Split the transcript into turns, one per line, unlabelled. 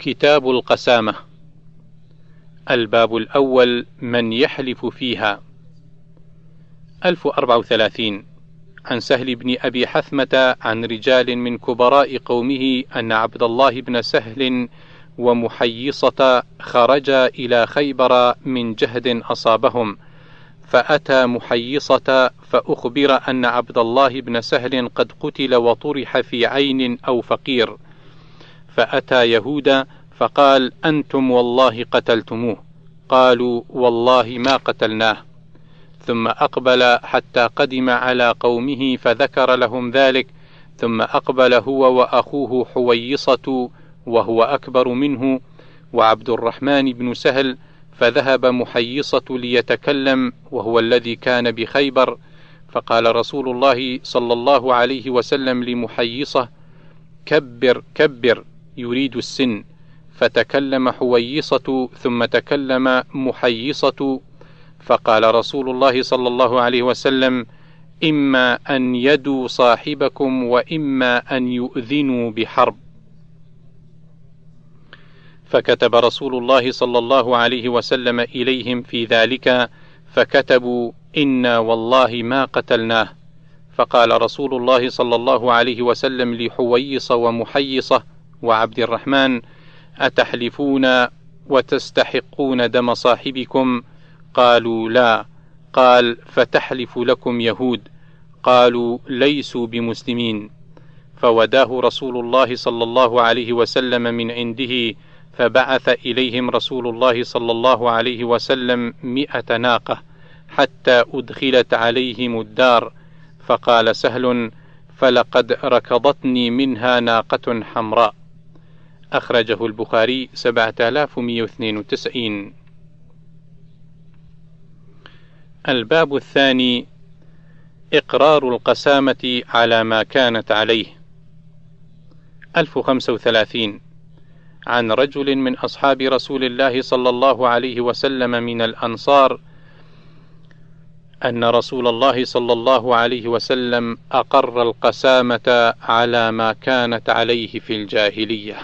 كتاب القسامة. الباب الأول من يحلف فيها. 1034 عن سهل بن أبي حثمة عن رجال من كبراء قومه أن عبد الله بن سهل ومحيصة خرجا إلى خيبر من جهد أصابهم فأتى محيصة فأخبر أن عبد الله بن سهل قد قتل وطرح في عين أو فقير. فأتى يهودا فقال أنتم والله قتلتموه. قالوا والله ما قتلناه. ثم أقبل حتى قدم على قومه فذكر لهم ذلك. ثم أقبل هو وأخوه حويصة وهو أكبر منه وعبد الرحمن بن سهل فذهب محيصة ليتكلم وهو الذي كان بخيبر. فقال رسول الله صلى الله عليه وسلم لمحيصة كبر كبر. يريد السن فتكلم حويصة ثم تكلم محيصة فقال رسول الله صلى الله عليه وسلم إما أن يدوا صاحبكم وإما أن يؤذنوا بحرب. فكتب رسول الله صلى الله عليه وسلم إليهم في ذلك فكتبوا إنا والله ما قتلناه. فقال رسول الله صلى الله عليه وسلم لحويص ومحيصة وعبد الرحمن أتحلفون وتستحقون دم صاحبكم؟ قالوا لا. قال فتحلف لكم يهود. قالوا ليسوا بمسلمين. فوداه رسول الله صلى الله عليه وسلم من عنده فبعث إليهم رسول الله صلى الله عليه وسلم مئة ناقة حتى أدخلت عليهم الدار. فقال سهل فلقد ركضتني منها ناقة حمراء. أخرجه البخاري 7192 الباب الثاني إقرار القسامة على ما كانت عليه. 1035 عن رجل من أصحاب رسول الله صلى الله عليه وسلم من الأنصار أن رسول الله صلى الله عليه وسلم أقر القسامة على ما كانت عليه في الجاهلية.